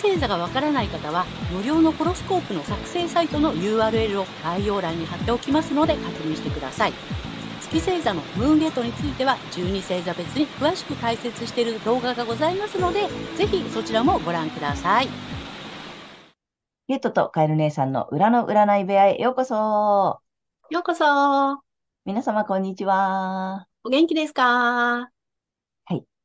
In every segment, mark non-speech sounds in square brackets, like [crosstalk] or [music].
星座がわからない方は、無料のホロスコープの作成サイトの URL を概要欄に貼っておきますので確認してください。月星座のムーンゲートについては、12星座別に詳しく解説している動画がございますので、ぜひそちらもご覧ください。ゲットとカエル姉さんの裏の占い部屋へようこそ。ようこそ。皆様こんにちは。お元気ですか？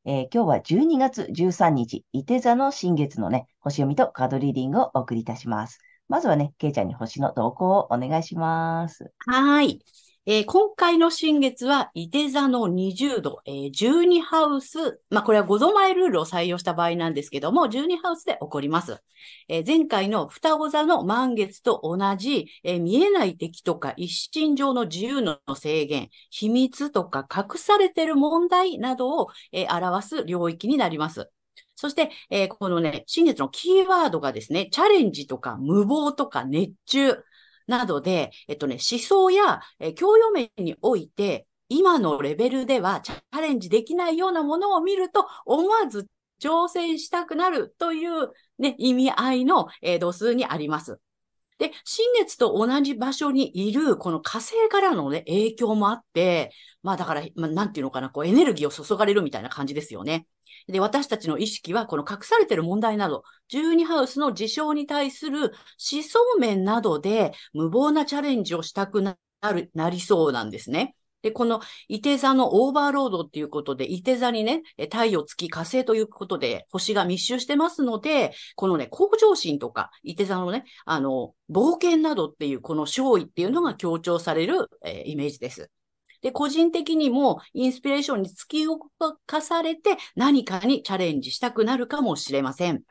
えー、今日は12月13日、伊手座の新月のね、星読みとカードリーディングをお送りいたします。まずはね、けいちゃんに星の動向をお願いします。はい。えー、今回の新月は、伊手座の20度、えー、12ハウス、まあ、これは5度前ルールを採用した場合なんですけども、12ハウスで起こります。えー、前回の双子座の満月と同じ、え見えない敵とか一心上の自由の制限、秘密とか隠されている問題などを、え表す領域になります。そして、えこのね、新月のキーワードがですね、チャレンジとか無謀とか熱中、などで、えっとね、思想や、え教養面において、今のレベルではチャレンジできないようなものを見ると、思わず挑戦したくなるというね、意味合いの、えー、度数にあります。で、新月と同じ場所にいる、この火星からのね、影響もあって、まあだから、まあ、なんていうのかな、こうエネルギーを注がれるみたいな感じですよね。で、私たちの意識は、この隠されている問題など、12ハウスの事象に対する思想面などで無謀なチャレンジをしたくなる、なりそうなんですね。で、この、伊手座のオーバーロードっていうことで、伊手座にね、太陽、月、火星ということで、星が密集してますので、このね、向上心とか、伊手座のね、あの、冒険などっていう、この勝利っていうのが強調される、えー、イメージです。で、個人的にもインスピレーションに突き動かされて何かにチャレンジしたくなるかもしれません。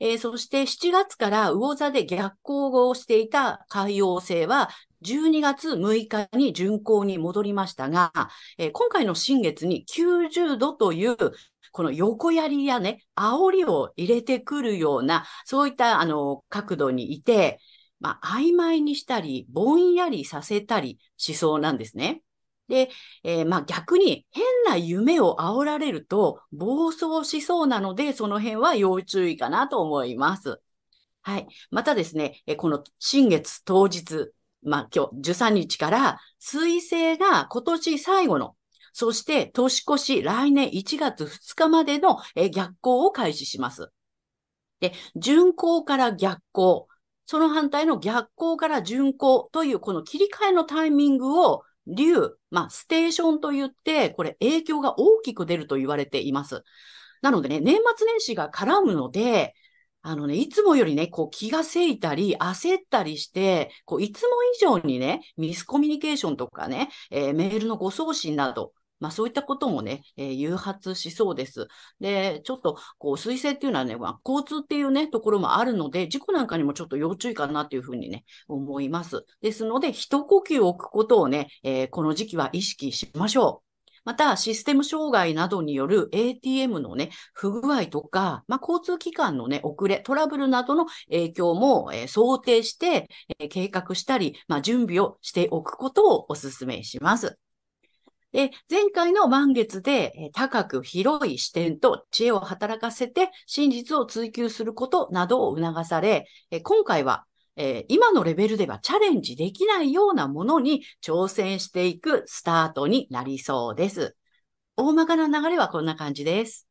えー、そして7月から魚座で逆行をしていた海洋星は12月6日に巡行に戻りましたが、えー、今回の新月に90度というこの横槍やね、煽りを入れてくるような、そういったあの角度にいて、まあ、曖昧にしたり、ぼんやりさせたりしそうなんですね。で、えー、まあ逆に変な夢を煽られると暴走しそうなので、その辺は要注意かなと思います。はい。またですね、この新月当日、まあ今日13日から水星が今年最後の、そして年越し来年1月2日までの逆行を開始します。で、巡行から逆行、その反対の逆行から巡行というこの切り替えのタイミングを竜、まあ、ステーションと言って、これ影響が大きく出ると言われています。なのでね、年末年始が絡むので、あのね、いつもよりね、こう気がせいたり、焦ったりして、こういつも以上にね、ミスコミュニケーションとかね、えー、メールのご送信など、まあそういったこともね、えー、誘発しそうです。で、ちょっと、こう、水星っていうのはね、まあ、交通っていうね、ところもあるので、事故なんかにもちょっと要注意かなというふうにね、思います。ですので、一呼吸置くことをね、えー、この時期は意識しましょう。また、システム障害などによる ATM のね、不具合とか、まあ、交通機関のね、遅れ、トラブルなどの影響も、えー、想定して、えー、計画したり、まあ、準備をしておくことをお勧めします。で、前回の満月で高く広い視点と知恵を働かせて真実を追求することなどを促され、今回は今のレベルではチャレンジできないようなものに挑戦していくスタートになりそうです。大まかな流れはこんな感じです。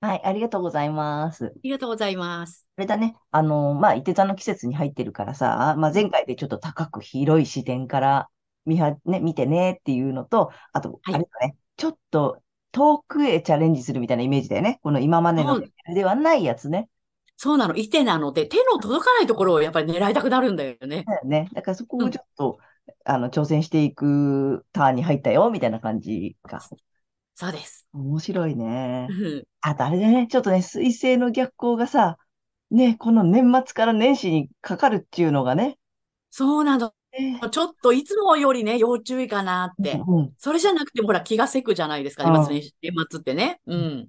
はい、ありがとうございます。ありがとうございます。あれだね、あの、まあ、伊手座の季節に入ってるからさ、まあ、前回でちょっと高く広い視点から見は、ね、見てねっていうのと、あと、あれだね、ちょっと遠くへチャレンジするみたいなイメージだよね。この今までのではないやつね。そうなの。いてなので、手の届かないところをやっぱり狙いたくなるんだよね。だよね。だからそこをちょっと、うん、あの、挑戦していくターンに入ったよ、みたいな感じか。そうです。面白いね。あとあれだね、ちょっとね、水星の逆行がさ、ね、この年末から年始にかかるっていうのがね。そうなの。ねちょっといつもよりね、要注意かなって。うんうんそれじゃなくても、ほら、気がせくじゃないですか、うん年末年始年末ってね。うん。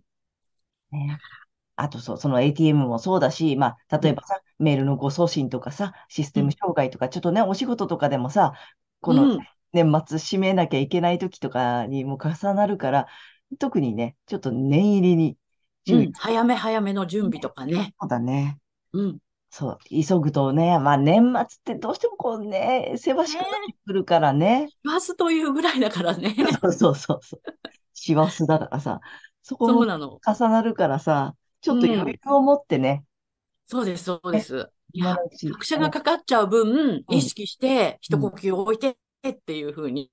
ねあとそう、その ATM もそうだし、まあ、例えばさ、メールの誤送信とかさ、システム障害とか、ちょっとね、お仕事とかでもさ、このうん。年末締めなきゃいけない時とかにも重なるから、特にね、ちょっと念入りに。うん。早め早めの準備とかね。そうだね。うん。そう、急ぐとね、まあ年末ってどうしてもこうね、せわしくなってくるからね。バスというぐらいだからね。[laughs] そうそうそうそう。師走だからさ、そこも。重なるからさ、ちょっと余裕を持ってね、そうです、そうです。いや、拍車がかかっちゃう分、うん意識して、一呼吸置いてっていう風に、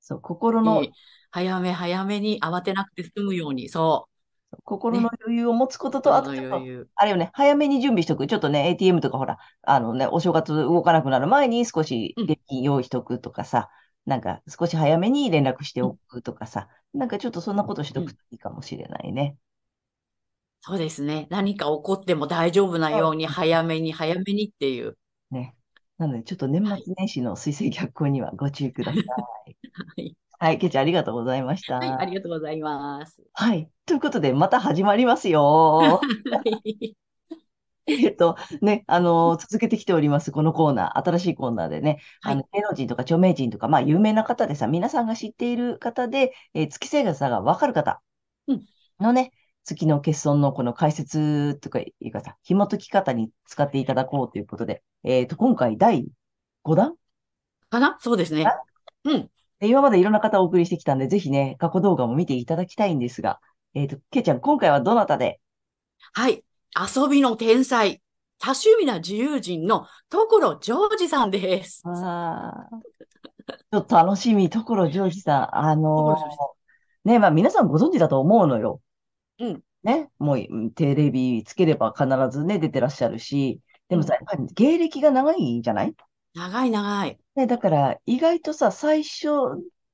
そう、心の、えー早め早めに慌てなくて済むように、そ心の余裕を持つことう。と、あそのと。あれよね、早めに準備しとく。ちょっとね、ATM とかほら、あのね、お正月動かなくなる前に少しうん現金用意しとくとかさ、なんか少し早めに連絡しておくとかさ、なんかちょっとそんなことしとくといいかもしれないね。そうですね。何か起こっても大丈夫なように、早めに早めにっていう。ね。なので、ちょっと年末年始の水星逆行にはご注意ください。はい。はい、ケイちゃんありがとうございました。はい、ありがとうございます。はい。ということで、また始まりますよ。はい。[laughs] えっと、ね、あの、続けてきております、このコーナー、新しいコーナーでね、はいあの、芸能人とか著名人とか、まあ、有名な方でさ、皆さんが知っている方で、えー月星座がわかる方うんのね、月の欠損のこの解説とかいうかさ、紐解き方に使っていただこうということで、えっと、今回第5弾？かな？そうですね。うん。で今までいろんな方をお送りしてきたんで、ぜひね、過去動画も見ていただきたいんですが、えっと、ケイちゃん、今回はどなたで？はい。遊びの天才、多趣味な自由人の所ジョージさんです。ああ、ちょっと楽しみ、所ジョージさん。あのーね、まあ皆さんご存知だと思うのよ。うん。ね、もううんテレビつければ必ずね、出てらっしゃるし、でもさ、やっぱり芸歴が長いじゃない？長い長い。ね、だから意外とさ、最初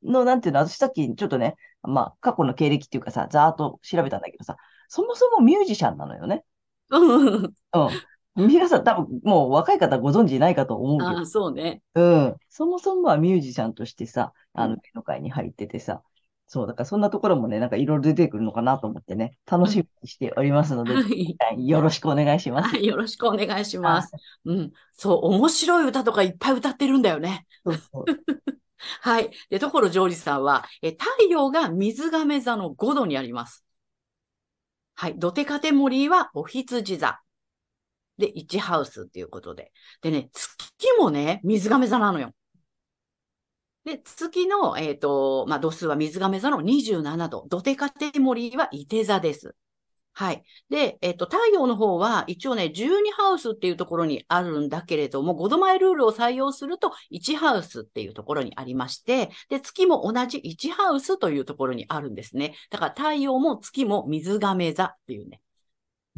の、なんていうの、私さっきちょっとね、まあ過去の経歴っていうかさ、ざーっと調べたんだけどさ、そもそもミュージシャンなのよね。うん。皆さん多分もう若い方ご存知ないかと思うけどああ、そうね。うん。そもそもはミュージシャンとしてさ、あの、うん芸能界に入っててさ、そう、だからそんなところもね、なんかいろいろ出てくるのかなと思ってね、楽しみにしておりますので、はい。よろしくお願いします。はい。よろしくお願いします。うん。そう、面白い歌とかいっぱい歌ってるんだよね。そうそう。[laughs] はい。で、所ジョージさんは、え、太陽が水亀座の5度にあります。はい。ドテカテモリーはお羊座。で、1ハウスっていうことで。でね、月もね、水亀座なのよ。で、月の、えっ、と、まあ、度数は水亀座の27度。ドテカテモリーは伊手座です。はい。で、えっ、と、太陽の方は一応ね、12ハウスっていうところにあるんだけれども、5度前ルールを採用すると1ハウスっていうところにありまして、で、月も同じ1ハウスというところにあるんですね。だから太陽も月も水亀座っていうね、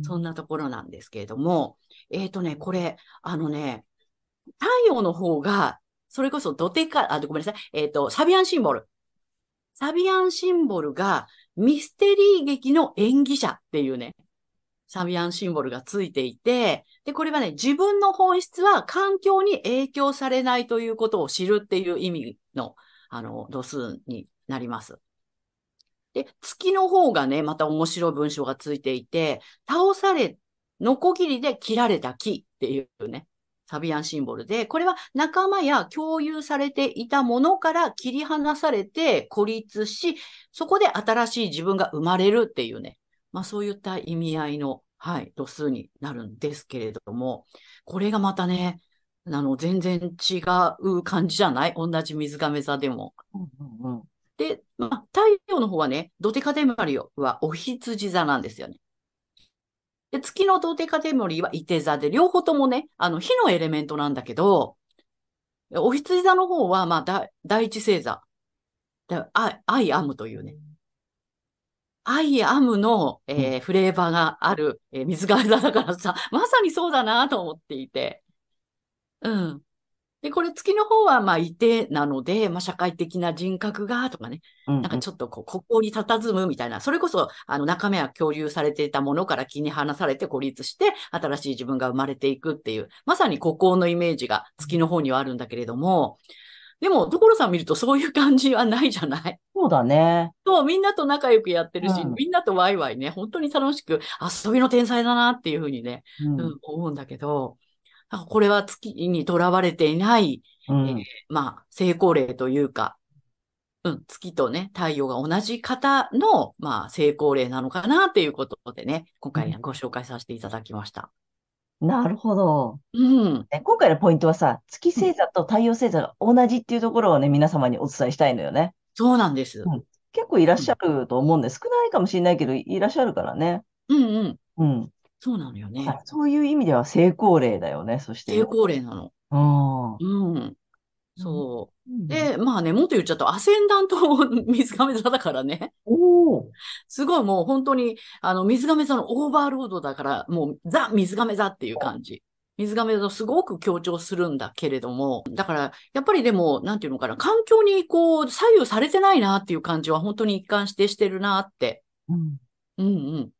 そんなところなんですけれども、えっ、とね、これ、あのね、太陽の方が、それこそドテカ、あ、ごめんなさい、えっ、と、サビアンシンボル。サビアンシンボルがミステリー劇の演技者っていうね、サビアンシンボルがついていて、で、これはね、自分の本質は環境に影響されないということを知るっていう意味の、あの、度数になります。で、月の方がね、また面白い文章がついていて、倒され、ノコギリで切られた木っていうね、サビアンシンボルで、これは仲間や共有されていたものから切り離されて孤立し、そこで新しい自分が生まれるっていうね、まあそういった意味合いの、はい、度数になるんですけれども、これがまたね、あの、全然違う感じじゃない？同じ水亀座でも。うんうんうんで、まあ、太陽の方はね、ドテカテモリはお羊座なんですよね。で、月のドテカテモリは伊手座で、両方ともね、あの、火のエレメントなんだけど、お羊座の方は、まあ、だ第一星座。だア I am というね。 I am の、えーフレーバーがある、えー水瓶座だからさ、まさにそうだなと思っていて。うん。で、これ月の方は、まあ、射手なので、まあ、社会的な人格が、とかね、うんなんかちょっとこう、ここに佇むみたいな、それこそ、あの、中身は共有されていたものから切り離されて孤立して、新しい自分が生まれていくっていう、まさに孤高のイメージが月の方にはあるんだけれども、でも、所さん見るとそういう感じはないじゃない？そうだね。そう、みんなと仲良くやってるし、うん。みんなとワイワイね、本当に楽しく、遊びの天才だなっていうふうにね、うん。うん、思うんだけど、これは月にとらわれていない、うんえーまあ、成功例というか、うん、月とね、太陽が同じ方の、まあ、成功例なのかなっていうことでね、今回ご紹介させていただきました。なるほど。うん。ね今回のポイントはさ、月星座と太陽星座が同じっていうところをね、皆様にお伝えしたいのよね。そうなんです。うん結構いらっしゃると思うんで、少ないかもしれないけど、いらっしゃるからね。うんうん。うん。そうなのよね。そういう意味では成功例だよね、そして。成功例なの。うん。うん。そう。うん、で、まあね、もっと言っちゃうと、アセンダント水亀座だからね。おお。すごいもう本当に、あの、水亀座のオーバーロードだから、もうザ・水亀座っていう感じ。水亀座をすごく強調するんだけれども、だから、やっぱりでも、なんていうのかな、環境にこう、左右されてないなっていう感じは本当に一貫してしてるなって、うん。うんうん、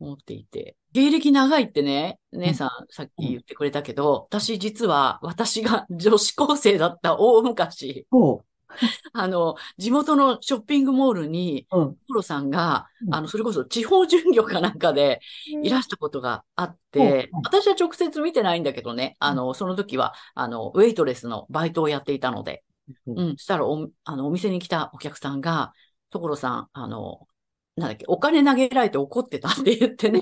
思っていて。芸歴長いってね、姉さんさっき言ってくれたけど、私実は、私が [laughs] 女子高生だった大昔、そ [laughs] あの、地元のショッピングモールに、う。うん。コロさんが、うん。あの、それこそ地方巡業かなんかでいらしたことがあって、う。ん。私は直接見てないんだけどね、あの、その時は、あの、ウェイトレスのバイトをやっていたので、うん。うん、したらお、あの、お店に来たお客さんが、所さん、あの、なんだっけ、お金投げられて怒ってたって言ってね。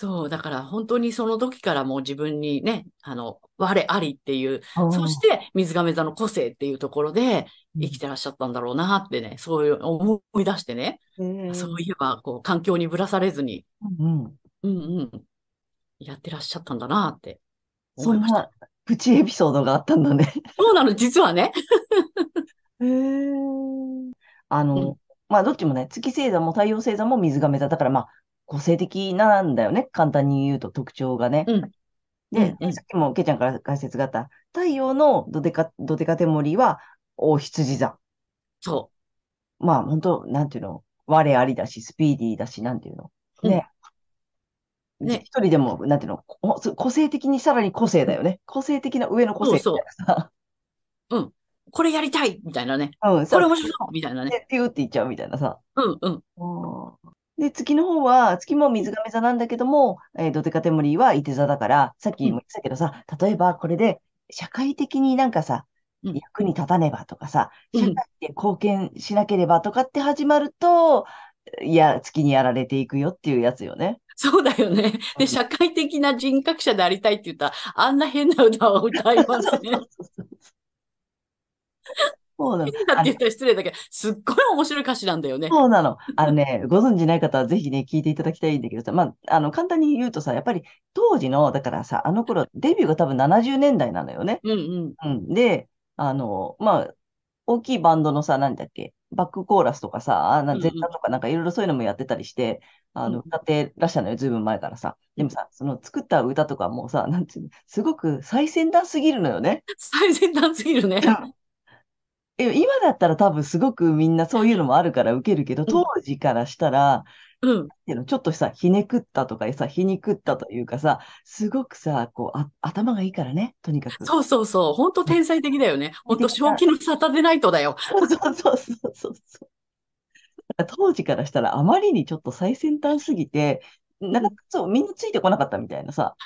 そう、だから本当にその時からもう自分にね、あの、我ありっていう、そして水亀座の個性っていうところで生きてらっしゃったんだろうなってね、そういう思い出してね、てそういえば、こう、環境にぶらされずに、うん。うんうん、やってらっしゃったんだなって思いました。なプチエピソードがあったんだね。[laughs] そうなの、実はね。へえ。あの、うんまあ、どっちもね、月星座も太陽星座も水亀座だから、まあ、個性的なんだよね。簡単に言うと特徴がね。うんで、うんうんさっきもけいちゃんから解説があった、太陽のドデカ、ドデカテモリは、大羊座。そまあ、本当なんていうの、我ありだし、スピーディーだし、なんていうの？ね。うんね一人でも、なんていうの、こ個性的にさらに個性だよね。個性的な上の個性みたいなさ。う。これやりたいみたいなね。うん、これ面さ白そうみたいなね。でピューって言っちゃうみたいなさ。うんうん。で、月の方は、月も水亀座なんだけども、えードデカテモリは伊手座だから、さっきも言ってたけどさ、例えばこれで社会的になんかさ、うん役に立たねばとかさ、うん社会で貢献しなければとかって始まると、いや、月にやられていくよっていうやつよね。そうだよね。うんで、社会的な人格者でありたいって言ったら、あんな変な歌を歌いますね。[laughs] そうなの。変だって言ったら失礼だけど、すっごい面白い歌詞なんだよね。そうなの。あのね、ご存知ない方はぜひね、聞いていただきたいんだけどさ、まあ、あの、簡単に言うとさ、やっぱり当時の、だからさ、あの頃、デビューが多分70年代なのよね。うんうん。うん。で、あの、まあ、大きいバンドのさ、なんだっけ、バックコーラスとかさ、あなうんうんゼッタとかなんかいろいろそういうのもやってたりして、あの、うん歌ってらっしゃるのよ、ずいぶん前からさ。でもさ、その作った歌とかもさ、なんていうの、すごく最先端すぎるのよね。[laughs] 最先端すぎるね。[laughs] え今だったら多分すごくみんなそういうのもあるから受けるけど、当時からしたら、うん。ていうのちょっとさ、ひねくったとかさ、皮肉ったというかさ、すごくさ、こう、あ、頭がいいからね、とにかく。そうそうそう。本当天才的だよね。本当正気の沙汰でないとだよ。そうそうそうそうそう当時からしたらあまりにちょっと最先端すぎて、なんかそう、みんなついてこなかったみたいなさ。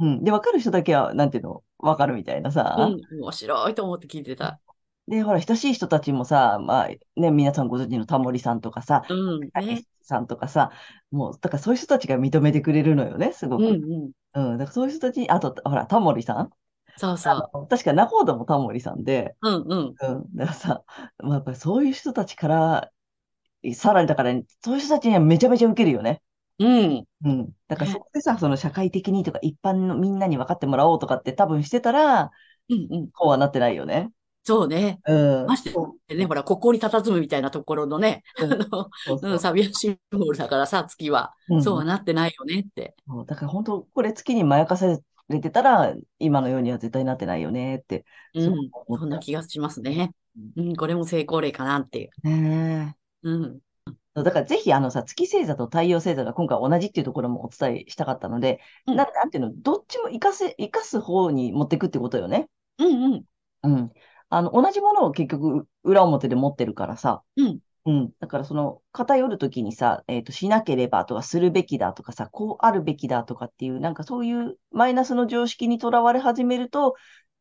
うん。で、わかる人だけは、なんていうの、わかるみたいなさ。うん。面白いと思って聞いてた。で、ほら、親しい人たちもさ、まあ、ね、皆さんご存知のタモリさんとかさ、うん。ねたけし。さんとかさ、もう、だからそういう人たちが認めてくれるのよね、すごく。うんうん。うん。だからそういう人たちに、あと、ほら、タモリさんそうそう。確か仲人もタモリさんで、うんうん。うん。だからさ、まあ、やっぱりそういう人たちから、さらにだから、そういう人たちにはめちゃめちゃ受けるよね。うん。うん。だからねそこでさ、その社会的にとか一般のみんなに分かってもらおうとかって多分してたら、うんうん。こうはなってないよね。そうね。うん。ましてね、ほら、ここに佇むみたいなところのね、ううんサビアシンボルだからさ、月は。うんそうはなってないよねって。そうだから本当、これ月にまやかされてたら、今のようには絶対なってないよねって。そううん。そんな気がしますね。うん、これも成功例かなっていう。ねうん。えだからぜひあのさ、月星座と太陽星座が今回同じっていうところもお伝えしたかったので、うんななんていうの、どっちも活かせ、活かす方に持っていくってことよね。うんうん。うん。あの、同じものを結局裏表で持ってるからさ。うん。うん。だからその偏るときにさ、えっと、しなければとかするべきだとかさ、こうあるべきだとかっていう、なんかそういうマイナスの常識にとらわれ始めると、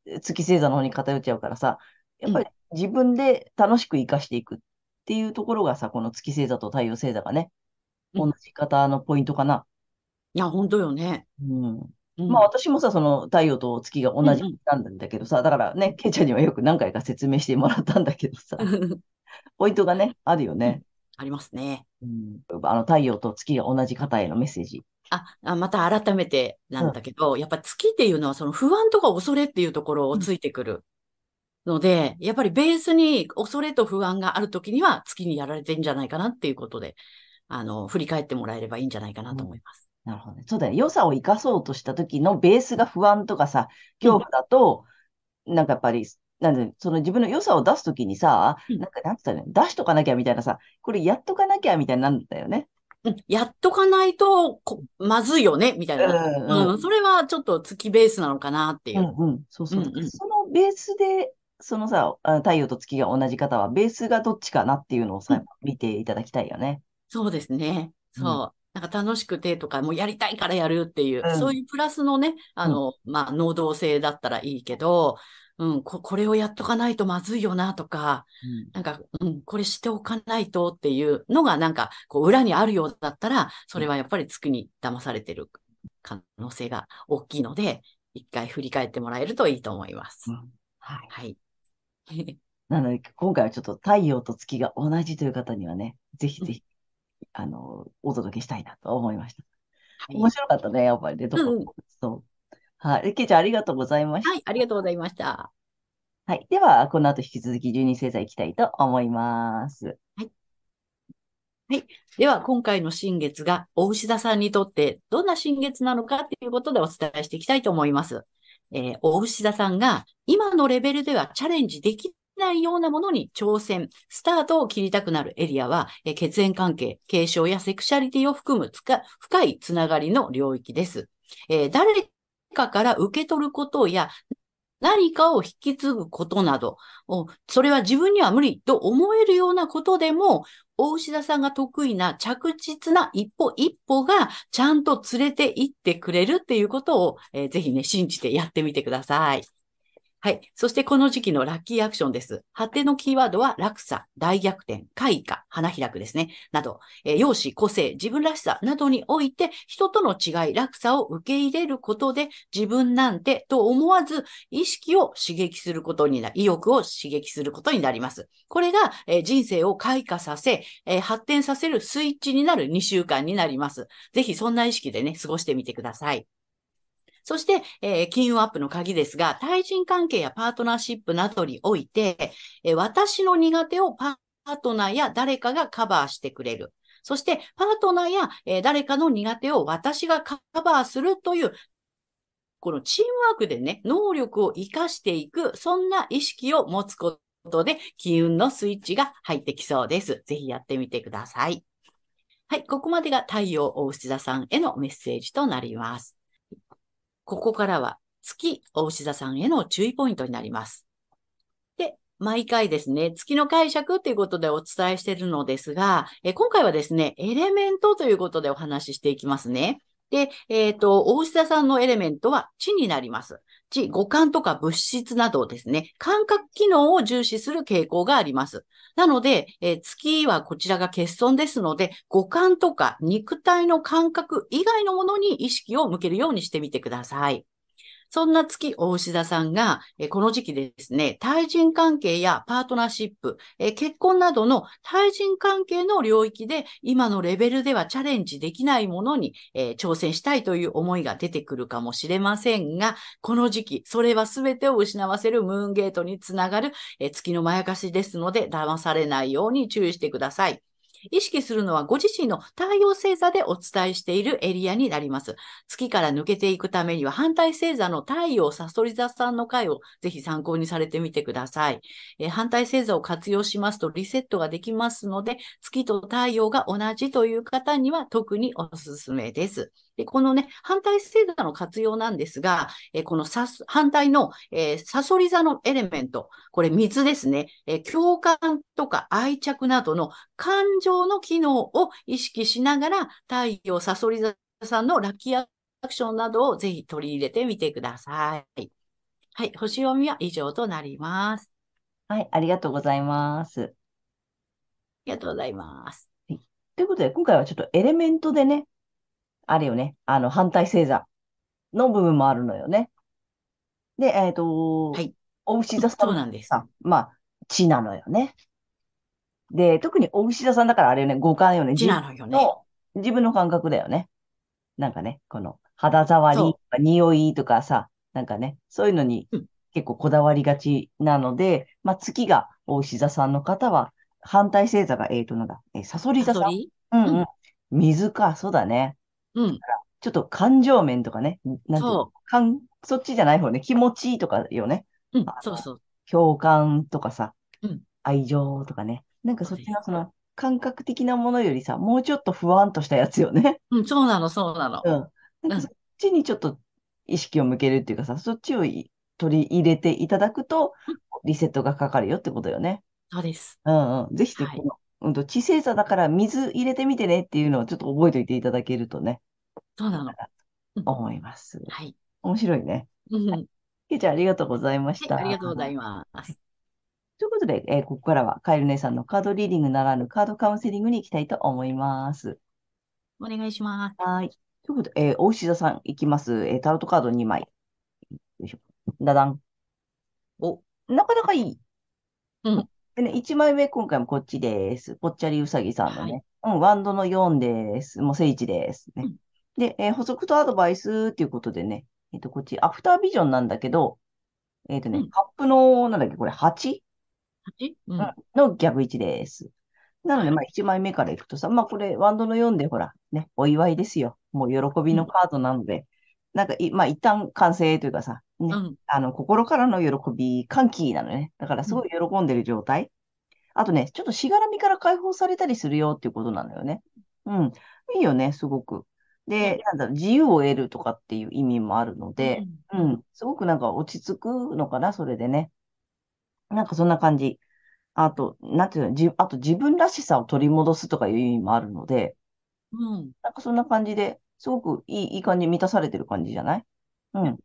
え月星座の方に偏っちゃうからさ、やっぱり自分で楽しく生かしていくっていうところがさ、この月星座と太陽星座がね、うん同じ方のポイントかな。いや、本当よね。うん。うんまあ私もさ、その太陽と月が同じうんうんなんだけどさ、だからね、ケイちゃんにはよく何回か説明してもらったんだけどさ、[laughs] ポイントがね、あるよね。ありますね。うん、あの太陽と月が同じ方へのメッセージ。あ、あまた改めてなんだけど、やっぱ月っていうのはその不安とか恐れっていうところをついてくるので、やっぱりベースに恐れと不安があるときには月にやられてんじゃないかなっていうことで、あの、振り返ってもらえればいいんじゃないかなと思います。なるほどね。そうだよ。良さを生かそうとした時のベースが不安とかさ、恐怖だと、なんかやっぱり、なんで、その自分の良さを出すときにさ、うんなんかなんつったらいいの？出しとかなきゃみたいなさ、これやっとかなきゃみたいになるんだよね。うんやっとかないとこ、まずいよね、みたいな。うんうん、それはちょっと月ベースなのかなっていう。うんうん。そうそう。うんうんそのベースで、そのさ、あ太陽と月が同じ方は、ベースがどっちかなっていうのをさ、うん見ていただきたいよね。そうですね。うんそう。なんか楽しくてとか、もうやりたいからやるっていう、うんそういうプラスのね、あの、まあ、能動性だったらいいけど、うん、こ、これをやっとかないとまずいよなとか、なんか、うん、これしておかないとっていうのが、なんか、こう、裏にあるようだったら、それはやっぱり月に騙されてる可能性が大きいので、一回振り返ってもらえるといいと思いますう。んはい。はい。[laughs] なので、今回はちょっと太陽と月が同じという方にはね、ぜひぜひ、あの、お届けしたいなと思いました。はい面白かったね、やっぱりね、どこうんそう。はい。けいちゃん、ありがとうございました。はい、ありがとうございました。はい。では、この後引き続き12星座いきたいと思います。では、今回の新月が、お牛座さんにとってどんな新月なのかということでお伝えしていきたいと思います。えー、お牛座さんが今のレベルではチャレンジできないようなものに挑戦、スタートを切りたくなるエリアは、え血縁関係、継承やセクシャリティを含むつか深いつながりの領域です。えー誰かから受け取ることや何かを引き継ぐことなど、それは自分には無理と思えるようなことでも、大牛田さんが得意な着実な一歩一歩がちゃんと連れて行ってくれるっていうことを、えーぜひね、信じてやってみてください。はい。そしてこの時期のラッキーアクションです。発展のキーワードは落差、大逆転、開花、花開くですね。など、えー容姿、個性、自分らしさなどにおいて人との違い、落差を受け入れることで自分なんてと思わず意識を刺激することにな、意欲を刺激することになります。これが、えー人生を開花させ、えー発展させるスイッチになる2週間になります。ぜひそんな意識でね、過ごしてみてください。そして、えー金運アップの鍵ですが、対人関係やパートナーシップなどにおいて、えー私の苦手をパートナーや誰かがカバーしてくれる。そして、パートナーや、えー誰かの苦手を私がカバーするという、このチームワークでね、能力を活かしていく、そんな意識を持つことで、金運のスイッチが入ってきそうです。ぜひやってみてください。はい、ここまでが太陽大牛座さんへのメッセージとなります。ここからは月大牛座さんへの注意ポイントになります。で、毎回ですね、月の解釈ということでお伝えしているのですが、え今回はですね、エレメントということでお話ししていきますね。で、えっ、と、大牛座さんのエレメントは地になります。知、五感とか物質などですね、感覚機能を重視する傾向があります。なので、えー月はこちらが欠損ですので、五感とか肉体の感覚以外のものに意識を向けるようにしてみてください。そんな月大牛座さんが、えこの時期でですね、対人関係やパートナーシップ、え結婚などの対人関係の領域で今のレベルではチャレンジできないものに、え挑戦したいという思いが出てくるかもしれませんが、この時期、それは全てを失わせるムーンゲートにつながる、え月のまやかしですので、騙されないように注意してください。意識するのはご自身の太陽星座でお伝えしているエリアになります。月から抜けていくためには反対星座の太陽サソリ座さんの回をぜひ参考にされてみてください。えー反対星座を活用しますとリセットができますので、月と太陽が同じという方には特におすすめです。でこのね、反対星座の活用なんですが、えーこのさす反対の、えーサソリ座のエレメント、これ水ですね、えー共感とか愛着などの感情の機能を意識しながら、太陽サソリ座さんのラッキーアクションなどをぜひ取り入れてみてください。はい、星読みは以上となります。はい、ありがとうございます。ありがとうございます。ということで、今回はちょっとエレメントでね、あれよね、あの、反対星座の部分もあるのよね。で、えっと、はい。お牛座さそうんなんです。さ、まあ、地なのよね。で、特にお牛座さんだからあれよね、五感よね。地なのよね。の、自分の感覚だよね。なんかね、この肌触りそとか匂いとかさ、なんかね、そういうのにうん結構こだわりがちなので、まあ月がお牛座さんの方は、反対星座が、えーと、なんだ、えー、サソリ座さんうんうん。水か、そうだね。うん。ちょっと感情面とかね、なんていうのそ感そっちじゃない方ね、気持ちいいとかよね。う。うんそうそう。共感とかさ、うん愛情とかね。なんかそっちのその感覚的なものよりさ、もうちょっと不安としたやつよね。うん、そうなの、そうなの。うん。なんうんかそっちにちょっと意識を向けるっていうかさ、そっちをい取り入れていただくと、リセットがかかるよってことよね。そうです。うんうん。ぜひね、はいこの、うんと、地星座だから水入れてみてねっていうのをちょっと覚えておいていただけるとね、そうなの。うん思います。はい。面白いね。うんはいけいちゃんありがとうございました。ありがとうございます。ということで、えーここからはカエル姉さんのカードリーディングならぬカードカウンセリングに行きたいと思います。お願いします。はい。ということで、えー、大石田さんいきます。えータロットカード2枚。よいしょ。ダダン。お、なかなかいい。うん。でね、1枚目、今回もこっちです。ぽっちゃりうさぎさんのね。うん、ワンドの4です。もう聖地ですね。うんで、えー補足とアドバイスっていうことでね。えっ、と、こっち、アフタービジョンなんだけど、えっ、とね、うんカップの、なんだっけ、これ 8? 八？うん。うんの逆位置です。なので、まあ、1枚目からいくとさ、まあ、これ、ワンドの4で、ほら、ね、お祝いですよ。もう喜びのカードなので、なんかい、まあ、一旦完成というかさ、ね、うん。あの、心からの喜び、歓喜なのね。だから、すごい喜んでる状態。あとね、ちょっとしがらみから解放されたりするよっていうことなのよね。うん。いいよね、すごく。でね、なんだろう、自由を得るとかっていう意味もあるので、ううんん、すごくなんか落ち着くのかな、それでね。なんかそんな感じ。あと、なんていうの、じ、あと自分らしさを取り戻すとかいう意味もあるので、うん。なんかそんな感じで、すごくいい、いい感じ、満たされてる感じじゃない？うん。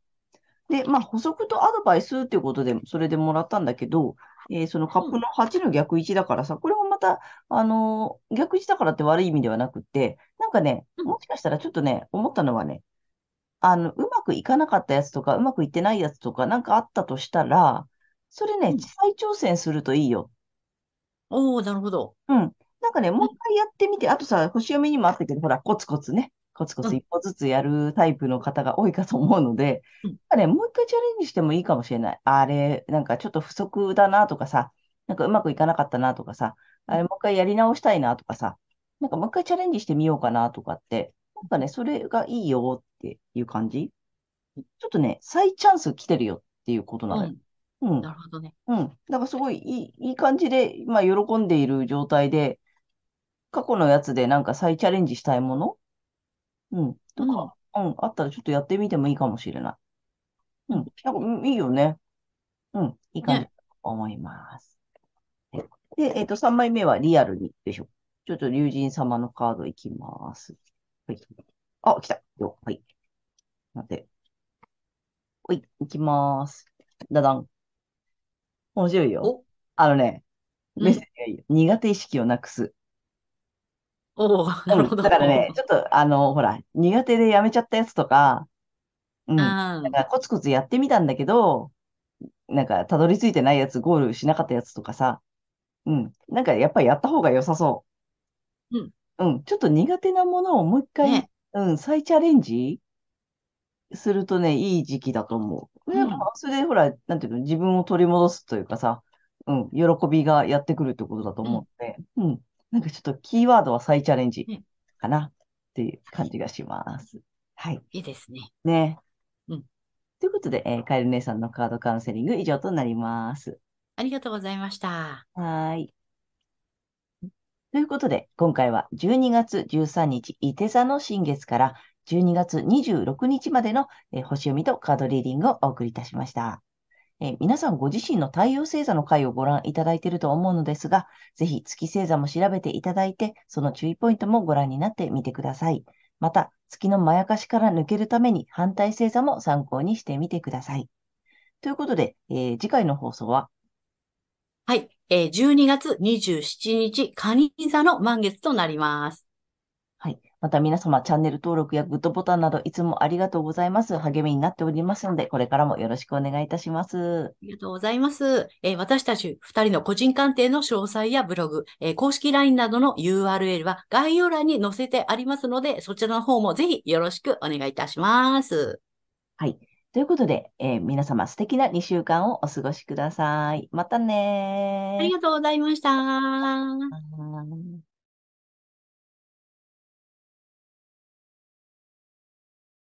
で、まあ、補足とアドバイスっていうことで、それでもらったんだけど、えーそのカップの8の逆位置だからさ、これもまた、あのー逆位置だからって悪い意味ではなくって、なんかね、うんもしかしたらちょっとね、思ったのはね、あの、うまくいかなかったやつとか、うまくいってないやつとか、なんかあったとしたら、それね、うん再挑戦するといいよ。おー、なるほど。うん。なんかね、もう一回やってみて、あとさ、星読みにもあったけど、ほら、コツコツね、コツコうんツ一歩ずつやるタイプの方が多いかと思うので、うんね、もう一回チャレンジしてもいいかもしれない。あれ、なんかちょっと不足だなとかさ、なんかうまくいかなかったなとかさ、あれ、もう一回やり直したいなとかさ、なんかもう一回チャレンジしてみようかなとかって、なんかね、それがいいよっていう感じちょっとね、再チャンス来てるよっていうことなのよ。うん。うん。なるほどね。うん。だからすごいいい、いい感じで、まあ、喜んでいる状態で、過去のやつでなんか再チャレンジしたいものうん。とか、うん、あったらちょっとやってみてもいいかもしれない。うん。なんか、うんいいよね。うん。いい感じねだと思います。で、えっと、3枚目はリアルにでしょ。ちょっと竜神様のカードいきます。はい。あ、来た。よ。はい。待って。はい、いきます。だだん。面白いよ。お、あのね、うんメッセージがいいよ。苦手意識をなくす。おー、なるほど。だからね、ちょっと、あの、ほら、苦手でやめちゃったやつとか、うん。うん。なんかコツコツやってみたんだけど、なんか、たどり着いてないやつ、ゴールしなかったやつとかさ、うん。なんか、やっぱりやった方が良さそう。うん。うん。ちょっと苦手なものをもう一回、ねうん、再チャレンジするとね、いい時期だと思う。それでほら、なんていうの、自分を取り戻すというかさ、うん、喜びがやってくるってことだと思うので、うん。なんかちょっとキーワードは再チャレンジねかなっていう感じがします。はい。いいですね。ね。うんということで、えーカエル姉さんのカードカウンセリング以上となります。ありがとうございました。はーい。ということで、今回は12月13日、伊手座の新月から12月26日までの、えー星読みとカードリーディングをお送りいたしました。え皆さんご自身の太陽星座の回をご覧いただいていると思うのですが、ぜひ月星座も調べていただいて、その注意ポイントもご覧になってみてください。また、月のまやかしから抜けるために反対星座も参考にしてみてください。ということで、えー次回の放送ははい。えー12月27日、蟹座の満月となります。はい。また皆様、チャンネル登録やグッドボタンなどいつもありがとうございます。励みになっておりますので、これからもよろしくお願いいたします。ありがとうございます。えー私たち二人の個人鑑定の詳細やブログ、えー公式 LINE などの URL は概要欄に載せてありますので、そちらの方もぜひよろしくお願いいたします。はい。ということで、えー皆様素敵な2週間をお過ごしください。またねーありがとうございました。